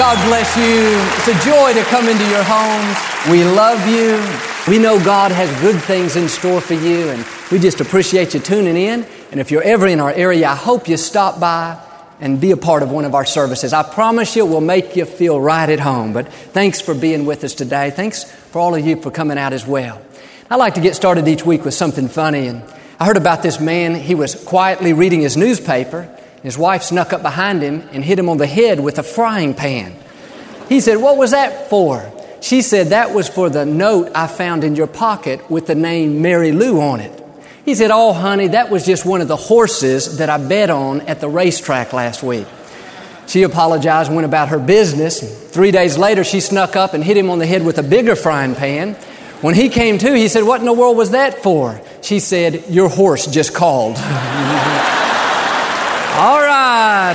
God bless you. It's a joy to come into your homes. We love you. We know God has good things in store for you, and we just appreciate you tuning in. And if you're ever in our area, I hope you stop by and be a part of one of our services. I promise you, we'll make you feel right at home. But thanks for being with us today. Thanks for all of you for coming out as well. I like to get started each week with something funny. And I heard about this man. He was quietly reading his newspaper. His wife snuck up behind him and hit him on the head with a frying pan. He said, What was that for? She said, That was for the note I found in your pocket with the name Mary Lou on it. He said, Oh, honey, that was just one of the horses that I bet on at the racetrack last week. She apologized went about her business. Three days later, she snuck up and hit him on the head with a bigger frying pan. When he came to, he said, What in the world was that for? She said, Your horse just called. All right.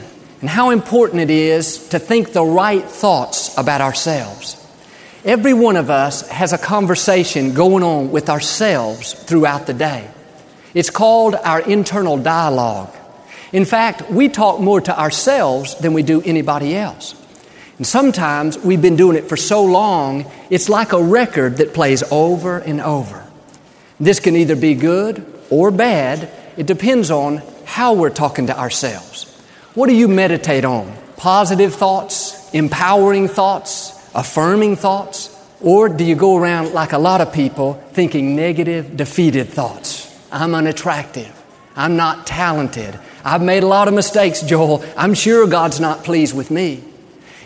and how important it is to think the right thoughts about ourselves. Every one of us has a conversation going on with ourselves throughout the day. It's called our internal dialogue. In fact, we talk more to ourselves than we do anybody else. And sometimes we've been doing it for so long, it's like a record that plays over and over. This can either be good or bad, it depends on how we're talking to ourselves. What do you meditate on? Positive thoughts, empowering thoughts, affirming thoughts? Or do you go around like a lot of people thinking negative, defeated thoughts? I'm unattractive. I'm not talented. I've made a lot of mistakes, Joel. I'm sure God's not pleased with me.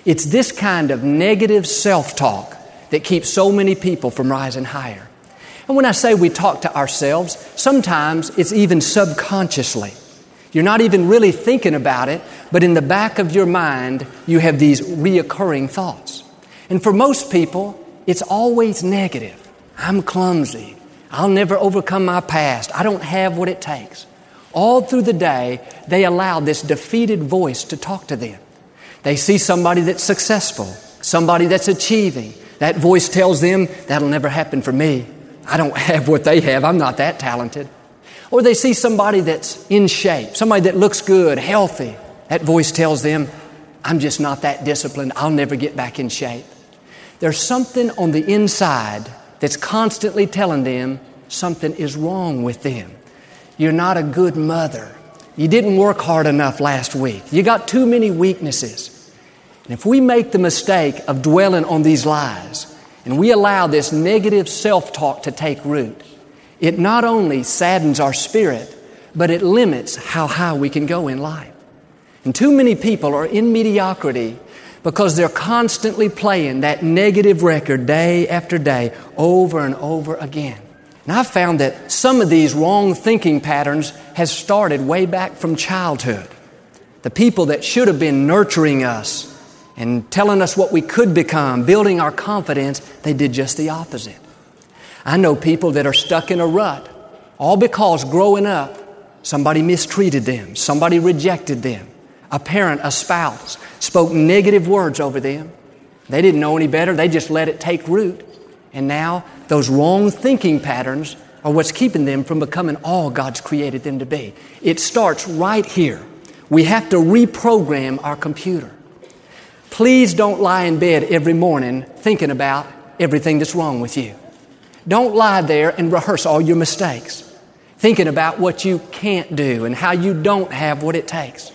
It's this kind of negative self talk that keeps so many people from rising higher. And when I say we talk to ourselves, sometimes it's even subconsciously. You're not even really thinking about it, but in the back of your mind, you have these reoccurring thoughts. And for most people, it's always negative. I'm clumsy. I'll never overcome my past. I don't have what it takes. All through the day, they allow this defeated voice to talk to them. They see somebody that's successful, somebody that's achieving. That voice tells them, that'll never happen for me. I don't have what they have. I'm not that talented. Or they see somebody that's in shape, somebody that looks good, healthy. That voice tells them, I'm just not that disciplined. I'll never get back in shape. There's something on the inside that's constantly telling them something is wrong with them. You're not a good mother. You didn't work hard enough last week. You got too many weaknesses. And if we make the mistake of dwelling on these lies, and we allow this negative self talk to take root, it not only saddens our spirit, but it limits how high we can go in life. And too many people are in mediocrity because they're constantly playing that negative record day after day over and over again. And I've found that some of these wrong thinking patterns has started way back from childhood. The people that should have been nurturing us and telling us what we could become, building our confidence, they did just the opposite. I know people that are stuck in a rut, all because growing up, somebody mistreated them, somebody rejected them, a parent, a spouse spoke negative words over them. They didn't know any better, they just let it take root. And now, those wrong thinking patterns are what's keeping them from becoming all God's created them to be. It starts right here. We have to reprogram our computer. Please don't lie in bed every morning thinking about everything that's wrong with you. Don't lie there and rehearse all your mistakes, thinking about what you can't do and how you don't have what it takes.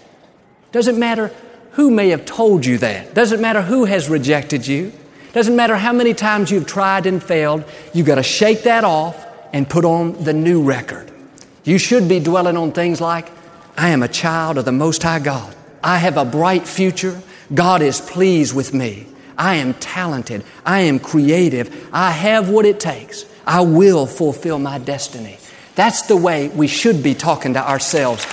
Doesn't matter who may have told you that. Doesn't matter who has rejected you. Doesn't matter how many times you've tried and failed. You've got to shake that off and put on the new record. You should be dwelling on things like, I am a child of the Most High God. I have a bright future. God is pleased with me. I am talented. I am creative. I have what it takes. I will fulfill my destiny. That's the way we should be talking to ourselves.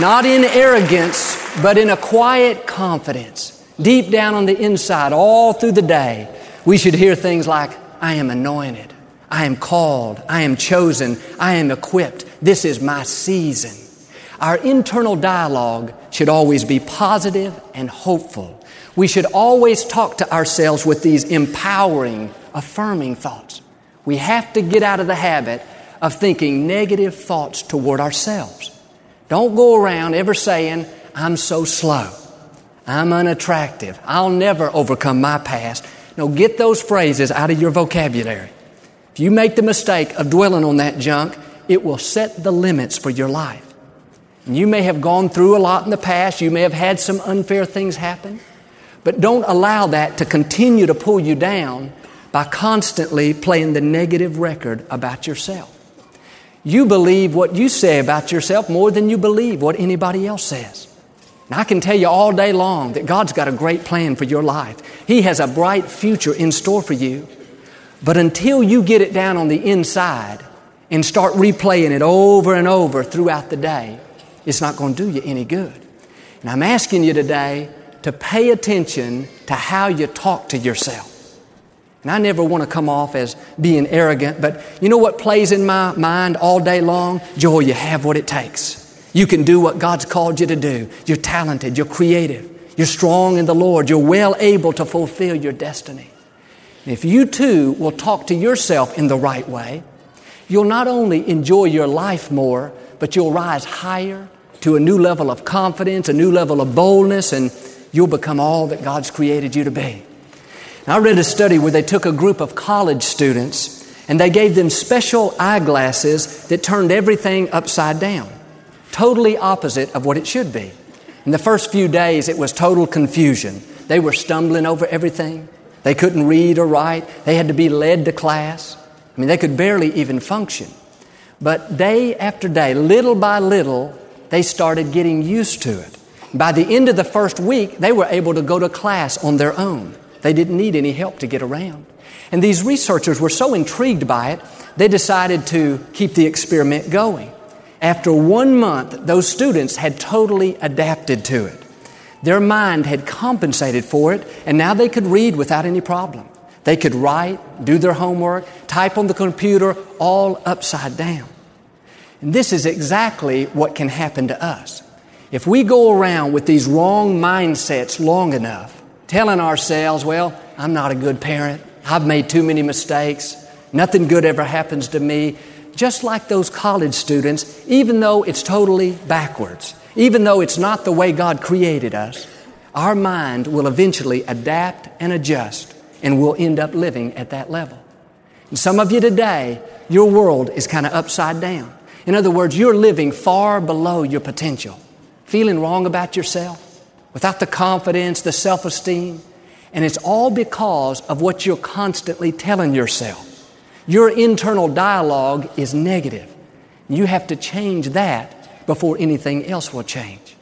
Not in arrogance, but in a quiet confidence. Deep down on the inside, all through the day, we should hear things like, I am anointed. I am called. I am chosen. I am equipped. This is my season. Our internal dialogue should always be positive and hopeful. We should always talk to ourselves with these empowering, affirming thoughts. We have to get out of the habit of thinking negative thoughts toward ourselves. Don't go around ever saying, I'm so slow. I'm unattractive. I'll never overcome my past. No, get those phrases out of your vocabulary. If you make the mistake of dwelling on that junk, it will set the limits for your life. You may have gone through a lot in the past. You may have had some unfair things happen. But don't allow that to continue to pull you down by constantly playing the negative record about yourself. You believe what you say about yourself more than you believe what anybody else says. And I can tell you all day long that God's got a great plan for your life. He has a bright future in store for you. But until you get it down on the inside and start replaying it over and over throughout the day, it's not going to do you any good. And I'm asking you today to pay attention to how you talk to yourself. And I never want to come off as being arrogant, but you know what plays in my mind all day long? Joel, you have what it takes. You can do what God's called you to do. You're talented, you're creative, you're strong in the Lord, you're well able to fulfill your destiny. And if you too will talk to yourself in the right way, you'll not only enjoy your life more, but you'll rise higher to a new level of confidence, a new level of boldness, and you'll become all that God's created you to be. Now, I read a study where they took a group of college students and they gave them special eyeglasses that turned everything upside down, totally opposite of what it should be. In the first few days, it was total confusion. They were stumbling over everything. They couldn't read or write. They had to be led to class. I mean, they could barely even function. But day after day, little by little, they started getting used to it. By the end of the first week, they were able to go to class on their own. They didn't need any help to get around. And these researchers were so intrigued by it, they decided to keep the experiment going. After one month, those students had totally adapted to it. Their mind had compensated for it, and now they could read without any problem. They could write, do their homework, type on the computer, all upside down. And this is exactly what can happen to us. If we go around with these wrong mindsets long enough, telling ourselves, well, I'm not a good parent. I've made too many mistakes. Nothing good ever happens to me. Just like those college students, even though it's totally backwards, even though it's not the way God created us, our mind will eventually adapt and adjust, and we'll end up living at that level. And some of you today, your world is kind of upside down. In other words, you're living far below your potential, feeling wrong about yourself, without the confidence, the self esteem. And it's all because of what you're constantly telling yourself. Your internal dialogue is negative. You have to change that before anything else will change.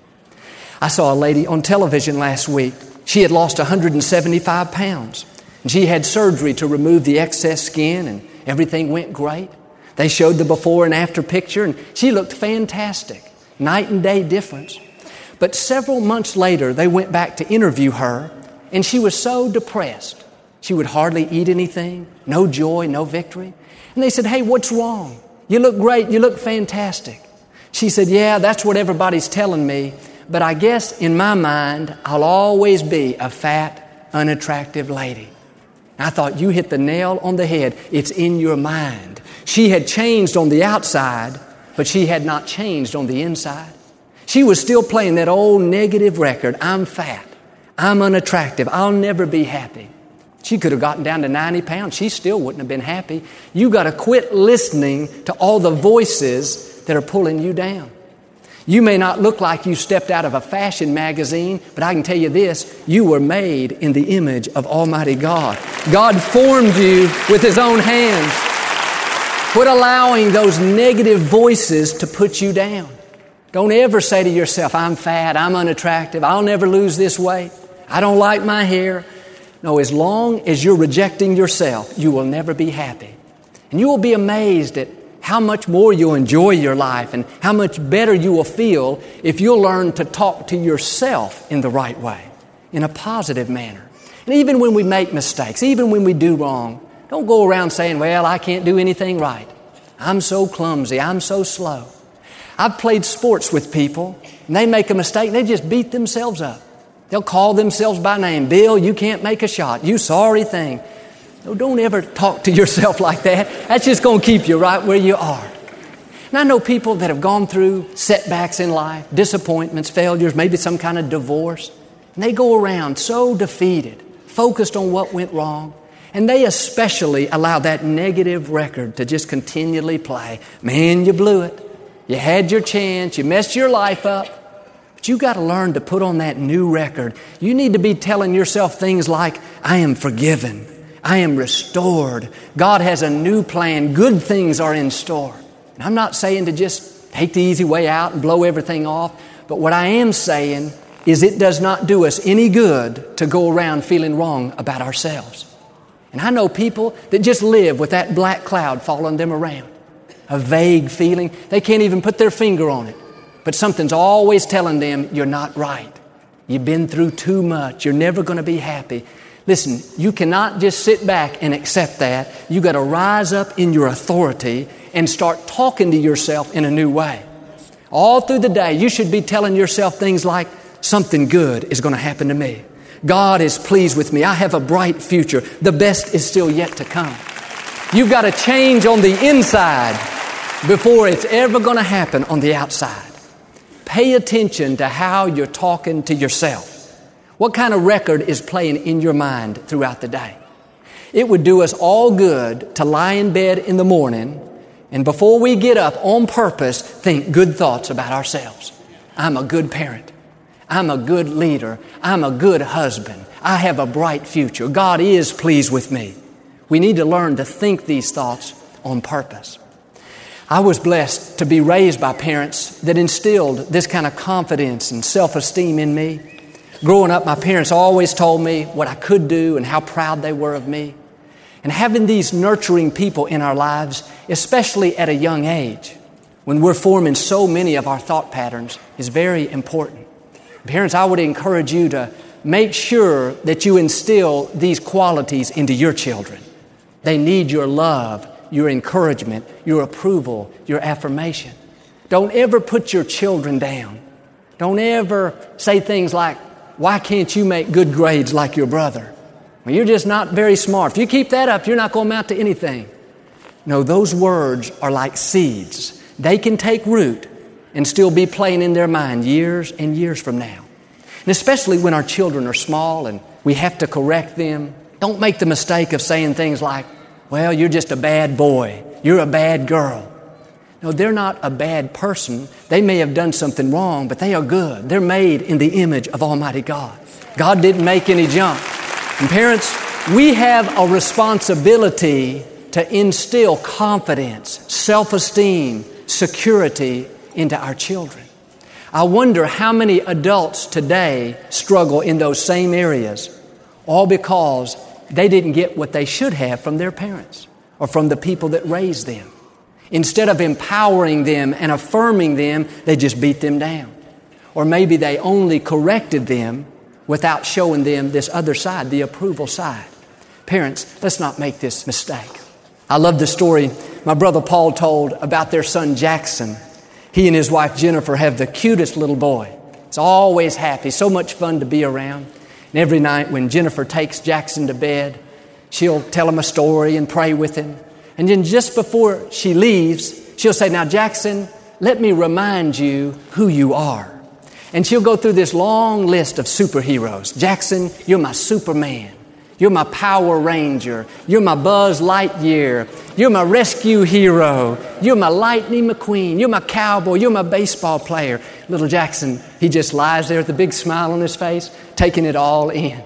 I saw a lady on television last week. She had lost 175 pounds. And she had surgery to remove the excess skin, and everything went great. They showed the before and after picture, and she looked fantastic. Night and day difference. But several months later, they went back to interview her, and she was so depressed. She would hardly eat anything, no joy, no victory. And they said, Hey, what's wrong? You look great, you look fantastic. She said, Yeah, that's what everybody's telling me, but I guess in my mind, I'll always be a fat, unattractive lady. I thought, You hit the nail on the head. It's in your mind. She had changed on the outside, but she had not changed on the inside. She was still playing that old negative record I'm fat, I'm unattractive, I'll never be happy. She could have gotten down to 90 pounds. She still wouldn't have been happy. You got to quit listening to all the voices that are pulling you down. You may not look like you stepped out of a fashion magazine, but I can tell you this you were made in the image of Almighty God. God formed you with His own hands. Quit allowing those negative voices to put you down. Don't ever say to yourself, I'm fat, I'm unattractive, I'll never lose this weight, I don't like my hair. No, as long as you're rejecting yourself, you will never be happy. And you will be amazed at how much more you'll enjoy your life and how much better you will feel if you'll learn to talk to yourself in the right way, in a positive manner. And even when we make mistakes, even when we do wrong, don't go around saying, Well, I can't do anything right. I'm so clumsy. I'm so slow. I've played sports with people, and they make a mistake, and they just beat themselves up. They'll call themselves by name. Bill, you can't make a shot. You sorry thing. No, don't ever talk to yourself like that. That's just going to keep you right where you are. And I know people that have gone through setbacks in life, disappointments, failures, maybe some kind of divorce, and they go around so defeated, focused on what went wrong, and they especially allow that negative record to just continually play. Man, you blew it. You had your chance. You messed your life up. But you got to learn to put on that new record. You need to be telling yourself things like, I am forgiven. I am restored. God has a new plan. Good things are in store. And I'm not saying to just take the easy way out and blow everything off, but what I am saying is it does not do us any good to go around feeling wrong about ourselves. And I know people that just live with that black cloud following them around. A vague feeling. They can't even put their finger on it. But something's always telling them you're not right. You've been through too much. You're never going to be happy. Listen, you cannot just sit back and accept that. You got to rise up in your authority and start talking to yourself in a new way. All through the day, you should be telling yourself things like, something good is going to happen to me. God is pleased with me. I have a bright future. The best is still yet to come. You've got to change on the inside before it's ever going to happen on the outside. Pay attention to how you're talking to yourself. What kind of record is playing in your mind throughout the day? It would do us all good to lie in bed in the morning and before we get up on purpose, think good thoughts about ourselves. I'm a good parent. I'm a good leader. I'm a good husband. I have a bright future. God is pleased with me. We need to learn to think these thoughts on purpose. I was blessed to be raised by parents that instilled this kind of confidence and self esteem in me. Growing up, my parents always told me what I could do and how proud they were of me. And having these nurturing people in our lives, especially at a young age, when we're forming so many of our thought patterns, is very important. Parents, I would encourage you to make sure that you instill these qualities into your children. They need your love, your encouragement, your approval, your affirmation. Don't ever put your children down. Don't ever say things like, Why can't you make good grades like your brother? Well, you're just not very smart. If you keep that up, you're not going to amount to anything. No, those words are like seeds. They can take root and still be playing in their mind years and years from now. And especially when our children are small and we have to correct them, don't make the mistake of saying things like, well, you're just a bad boy. You're a bad girl. No, they're not a bad person. They may have done something wrong, but they are good. They're made in the image of Almighty God. God didn't make any junk. And parents, we have a responsibility to instill confidence, self esteem, security into our children. I wonder how many adults today struggle in those same areas, all because they didn't get what they should have from their parents or from the people that raised them. Instead of empowering them and affirming them, they just beat them down. Or maybe they only corrected them without showing them this other side, the approval side. Parents, let's not make this mistake. I love the story my brother Paul told about their son Jackson. He and his wife Jennifer have the cutest little boy. He's always happy, so much fun to be around. And every night when Jennifer takes Jackson to bed, she'll tell him a story and pray with him. And then just before she leaves, she'll say, Now, Jackson, let me remind you who you are. And she'll go through this long list of superheroes. Jackson, you're my Superman. You're my Power Ranger. You're my Buzz Lightyear. You're my rescue hero. You're my Lightning McQueen. You're my cowboy. You're my baseball player. Little Jackson, he just lies there with a big smile on his face, taking it all in.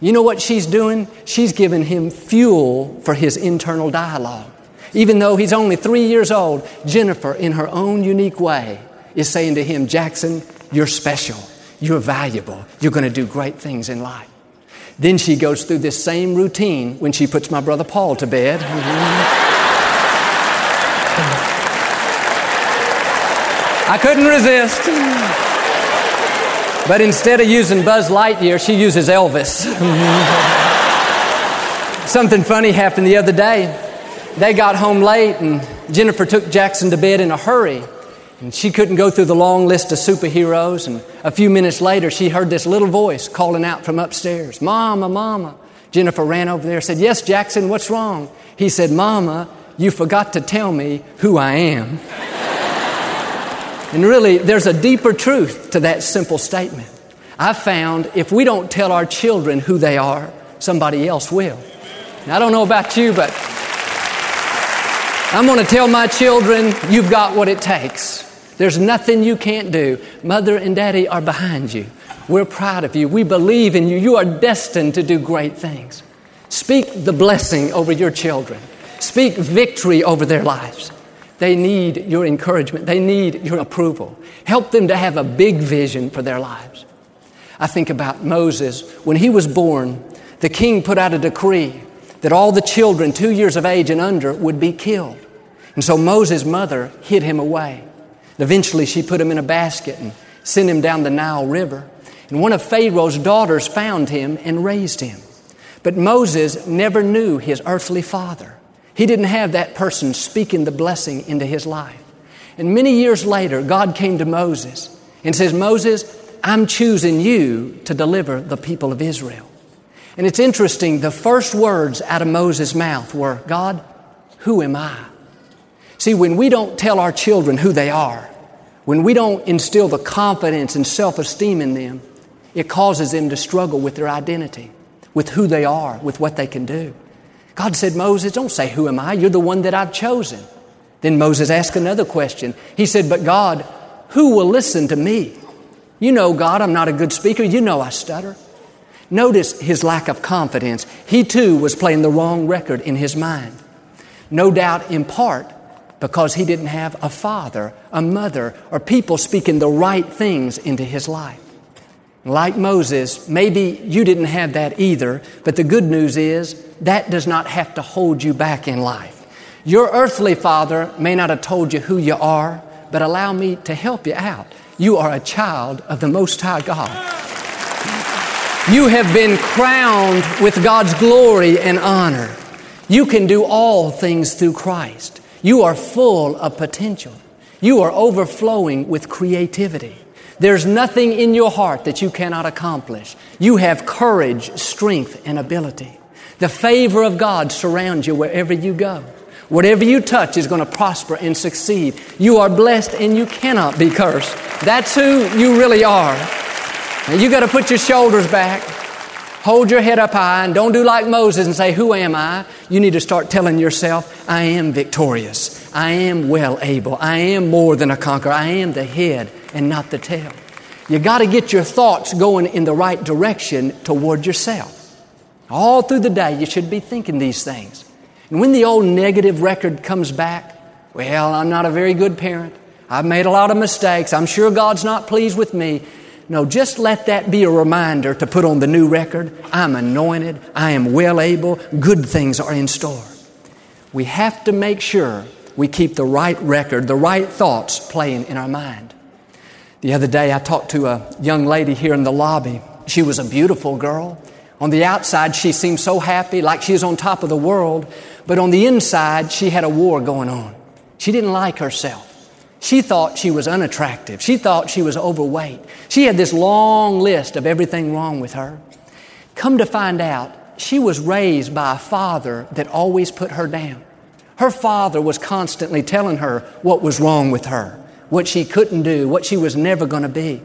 You know what she's doing? She's giving him fuel for his internal dialogue. Even though he's only three years old, Jennifer, in her own unique way, is saying to him, Jackson, you're special. You're valuable. You're going to do great things in life. Then she goes through this same routine when she puts my brother Paul to bed. I couldn't resist. But instead of using Buzz Lightyear, she uses Elvis. Something funny happened the other day. They got home late, and Jennifer took Jackson to bed in a hurry. And she couldn't go through the long list of superheroes. And a few minutes later, she heard this little voice calling out from upstairs Mama, Mama. Jennifer ran over there and said, Yes, Jackson, what's wrong? He said, Mama, you forgot to tell me who I am. and really, there's a deeper truth to that simple statement. I've found if we don't tell our children who they are, somebody else will. Now, I don't know about you, but I'm going to tell my children, you've got what it takes. There's nothing you can't do. Mother and daddy are behind you. We're proud of you. We believe in you. You are destined to do great things. Speak the blessing over your children. Speak victory over their lives. They need your encouragement. They need your approval. Help them to have a big vision for their lives. I think about Moses. When he was born, the king put out a decree that all the children two years of age and under would be killed. And so Moses' mother hid him away. Eventually, she put him in a basket and sent him down the Nile River. And one of Pharaoh's daughters found him and raised him. But Moses never knew his earthly father. He didn't have that person speaking the blessing into his life. And many years later, God came to Moses and says, Moses, I'm choosing you to deliver the people of Israel. And it's interesting, the first words out of Moses' mouth were, God, who am I? See, when we don't tell our children who they are, when we don't instill the confidence and self esteem in them, it causes them to struggle with their identity, with who they are, with what they can do. God said, Moses, don't say, Who am I? You're the one that I've chosen. Then Moses asked another question. He said, But God, who will listen to me? You know, God, I'm not a good speaker. You know I stutter. Notice his lack of confidence. He too was playing the wrong record in his mind. No doubt, in part, because he didn't have a father, a mother, or people speaking the right things into his life. Like Moses, maybe you didn't have that either, but the good news is that does not have to hold you back in life. Your earthly father may not have told you who you are, but allow me to help you out. You are a child of the Most High God. You have been crowned with God's glory and honor. You can do all things through Christ. You are full of potential. You are overflowing with creativity. There's nothing in your heart that you cannot accomplish. You have courage, strength, and ability. The favor of God surrounds you wherever you go. Whatever you touch is going to prosper and succeed. You are blessed and you cannot be cursed. That's who you really are. Now you got to put your shoulders back. Hold your head up high and don't do like Moses and say, Who am I? You need to start telling yourself, I am victorious. I am well able. I am more than a conqueror. I am the head and not the tail. You got to get your thoughts going in the right direction toward yourself. All through the day, you should be thinking these things. And when the old negative record comes back, well, I'm not a very good parent. I've made a lot of mistakes. I'm sure God's not pleased with me. No, just let that be a reminder to put on the new record. I'm anointed. I am well able. Good things are in store. We have to make sure we keep the right record, the right thoughts playing in our mind. The other day, I talked to a young lady here in the lobby. She was a beautiful girl. On the outside, she seemed so happy, like she was on top of the world. But on the inside, she had a war going on. She didn't like herself. She thought she was unattractive. She thought she was overweight. She had this long list of everything wrong with her. Come to find out, she was raised by a father that always put her down. Her father was constantly telling her what was wrong with her, what she couldn't do, what she was never going to be.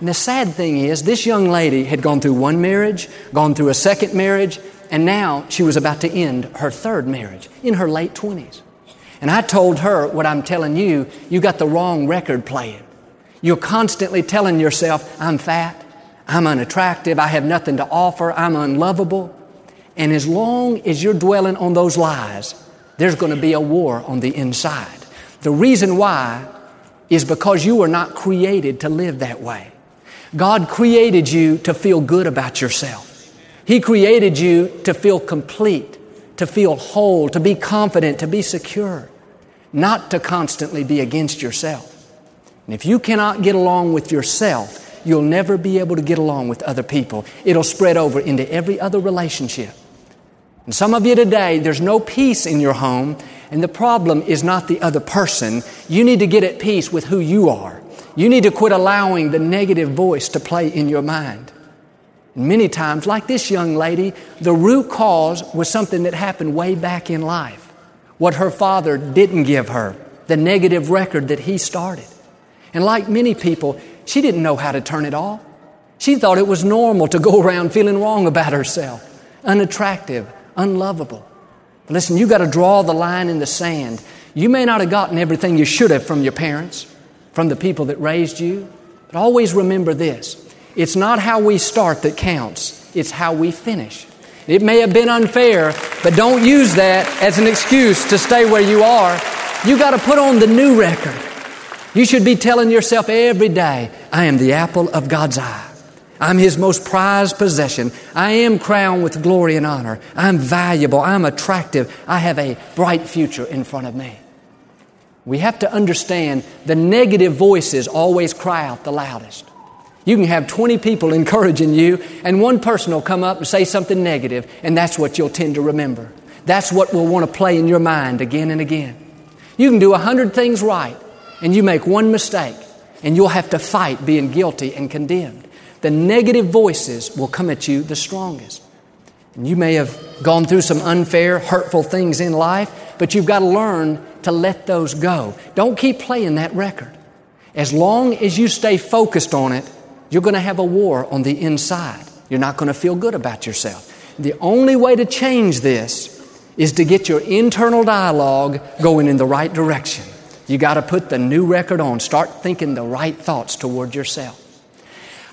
And the sad thing is, this young lady had gone through one marriage, gone through a second marriage, and now she was about to end her third marriage in her late 20s. And I told her what I'm telling you, you got the wrong record playing. You're constantly telling yourself, I'm fat, I'm unattractive, I have nothing to offer, I'm unlovable. And as long as you're dwelling on those lies, there's going to be a war on the inside. The reason why is because you were not created to live that way. God created you to feel good about yourself. He created you to feel complete, to feel whole, to be confident, to be secure, not to constantly be against yourself. And if you cannot get along with yourself, you'll never be able to get along with other people. It'll spread over into every other relationship. And some of you today, there's no peace in your home, and the problem is not the other person. You need to get at peace with who you are. You need to quit allowing the negative voice to play in your mind. Many times, like this young lady, the root cause was something that happened way back in life. What her father didn't give her, the negative record that he started. And like many people, she didn't know how to turn it off. She thought it was normal to go around feeling wrong about herself, unattractive, unlovable. But listen, you got to draw the line in the sand. You may not have gotten everything you should have from your parents, from the people that raised you, but always remember this it's not how we start that counts, it's how we finish. It may have been unfair, but don't use that as an excuse to stay where you are. You got to put on the new record. You should be telling yourself every day, I am the apple of God's eye. I'm His most prized possession. I am crowned with glory and honor. I'm valuable. I'm attractive. I have a bright future in front of me. We have to understand the negative voices always cry out the loudest. You can have 20 people encouraging you, and one person will come up and say something negative, and that's what you'll tend to remember. That's what will want to play in your mind again and again. You can do a hundred things right, and you make one mistake, and you'll have to fight being guilty and condemned. The negative voices will come at you the strongest. And you may have gone through some unfair, hurtful things in life, but you've got to learn to let those go. Don't keep playing that record. As long as you stay focused on it, you're going to have a war on the inside. You're not going to feel good about yourself. The only way to change this is to get your internal dialogue going in the right direction. You got to put the new record on. Start thinking the right thoughts toward yourself.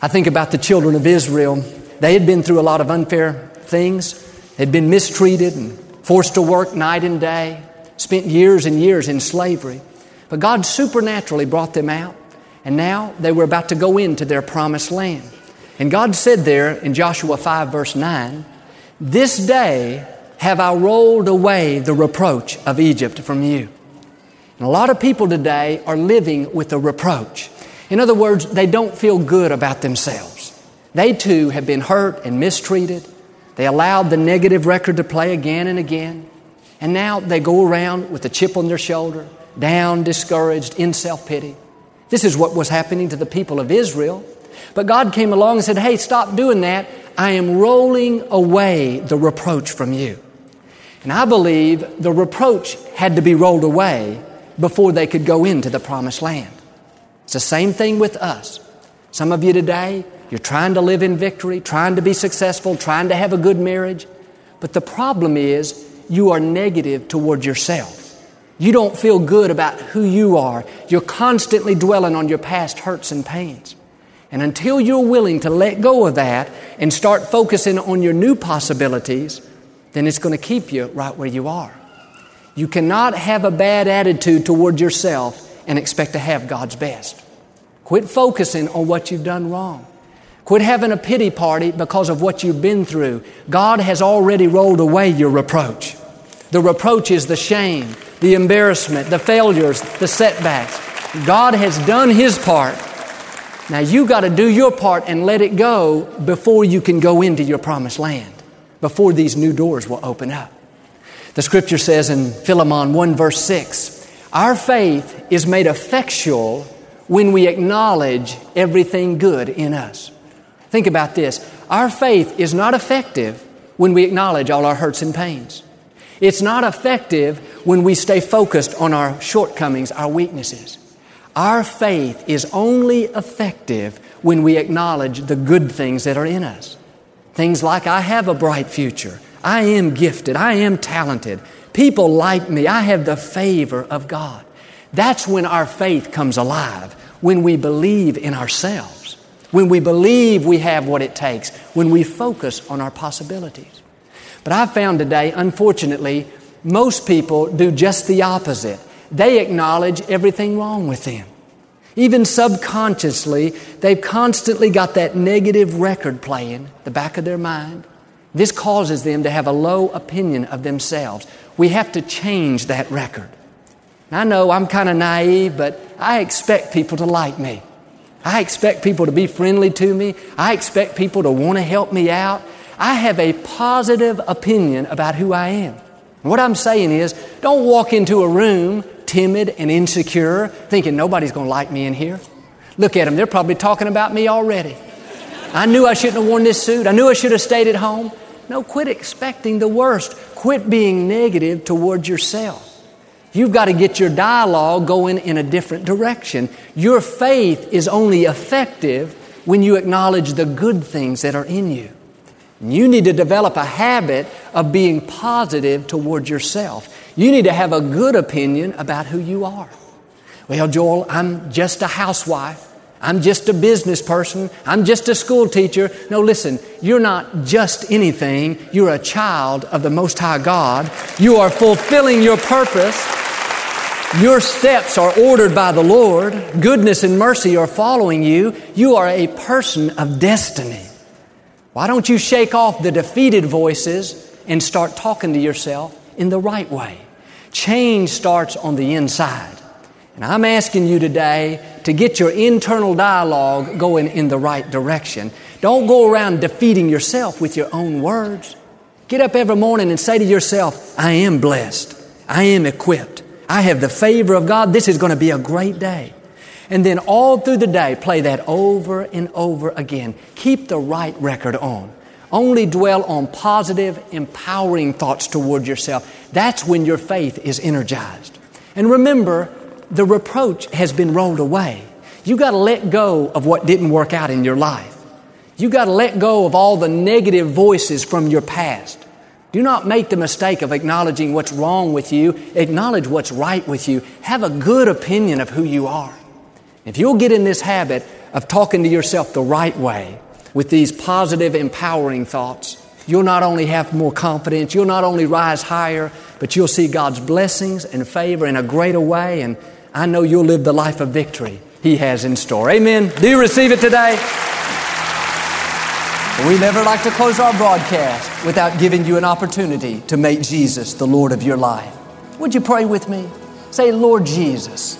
I think about the children of Israel. They had been through a lot of unfair things. They'd been mistreated and forced to work night and day, spent years and years in slavery. But God supernaturally brought them out, and now they were about to go into their promised land. And God said there in Joshua 5, verse 9, This day have I rolled away the reproach of Egypt from you. And a lot of people today are living with a reproach. In other words, they don't feel good about themselves. They too have been hurt and mistreated. They allowed the negative record to play again and again. And now they go around with a chip on their shoulder, down, discouraged, in self pity. This is what was happening to the people of Israel. But God came along and said, Hey, stop doing that. I am rolling away the reproach from you. And I believe the reproach had to be rolled away before they could go into the promised land. It's the same thing with us. Some of you today, you're trying to live in victory, trying to be successful, trying to have a good marriage. But the problem is you are negative toward yourself. You don't feel good about who you are. You're constantly dwelling on your past hurts and pains. And until you're willing to let go of that and start focusing on your new possibilities, then it's going to keep you right where you are. You cannot have a bad attitude toward yourself and expect to have God's best. Quit focusing on what you've done wrong. Quit having a pity party because of what you've been through. God has already rolled away your reproach. The reproach is the shame, the embarrassment, the failures, the setbacks. God has done His part. Now you got to do your part and let it go before you can go into your promised land, before these new doors will open up. The scripture says in Philemon 1 verse 6, our faith is made effectual when we acknowledge everything good in us. Think about this. Our faith is not effective when we acknowledge all our hurts and pains. It's not effective when we stay focused on our shortcomings, our weaknesses. Our faith is only effective when we acknowledge the good things that are in us. Things like, I have a bright future. I am gifted. I am talented. People like me. I have the favor of God. That's when our faith comes alive, when we believe in ourselves, when we believe we have what it takes, when we focus on our possibilities. But I've found today, unfortunately, Most people do just the opposite. They acknowledge everything wrong with them. Even subconsciously, they've constantly got that negative record playing the back of their mind. This causes them to have a low opinion of themselves. We have to change that record. I know I'm kind of naive, but I expect people to like me. I expect people to be friendly to me. I expect people to want to help me out. I have a positive opinion about who I am. What I'm saying is, don't walk into a room timid and insecure, thinking nobody's going to like me in here. Look at them, they're probably talking about me already. I knew I shouldn't have worn this suit. I knew I should have stayed at home. No, quit expecting the worst. Quit being negative towards yourself. You've got to get your dialogue going in a different direction. Your faith is only effective when you acknowledge the good things that are in you. You need to develop a habit of being positive toward yourself. You need to have a good opinion about who you are. Well, Joel, I'm just a housewife. I'm just a business person. I'm just a school teacher. No, listen, you're not just anything. You're a child of the Most High God. You are fulfilling your purpose. Your steps are ordered by the Lord. Goodness and mercy are following you. You are a person of destiny. Why don't you shake off the defeated voices and start talking to yourself in the right way? Change starts on the inside. And I'm asking you today to get your internal dialogue going in the right direction. Don't go around defeating yourself with your own words. Get up every morning and say to yourself, I am blessed. I am equipped. I have the favor of God. This is going to be a great day. And then all through the day, play that over and over again. Keep the right record on. Only dwell on positive, empowering thoughts toward yourself. That's when your faith is energized. And remember, the reproach has been rolled away. You got to let go of what didn't work out in your life. You got to let go of all the negative voices from your past. Do not make the mistake of acknowledging what's wrong with you. Acknowledge what's right with you. Have a good opinion of who you are. If you'll get in this habit of talking to yourself the right way with these positive, empowering thoughts, you'll not only have more confidence, you'll not only rise higher, but you'll see God's blessings and favor in a greater way. And I know you'll live the life of victory He has in store. Amen. Do you receive it today? We never like to close our broadcast without giving you an opportunity to make Jesus the Lord of your life. Would you pray with me? Say, Lord Jesus,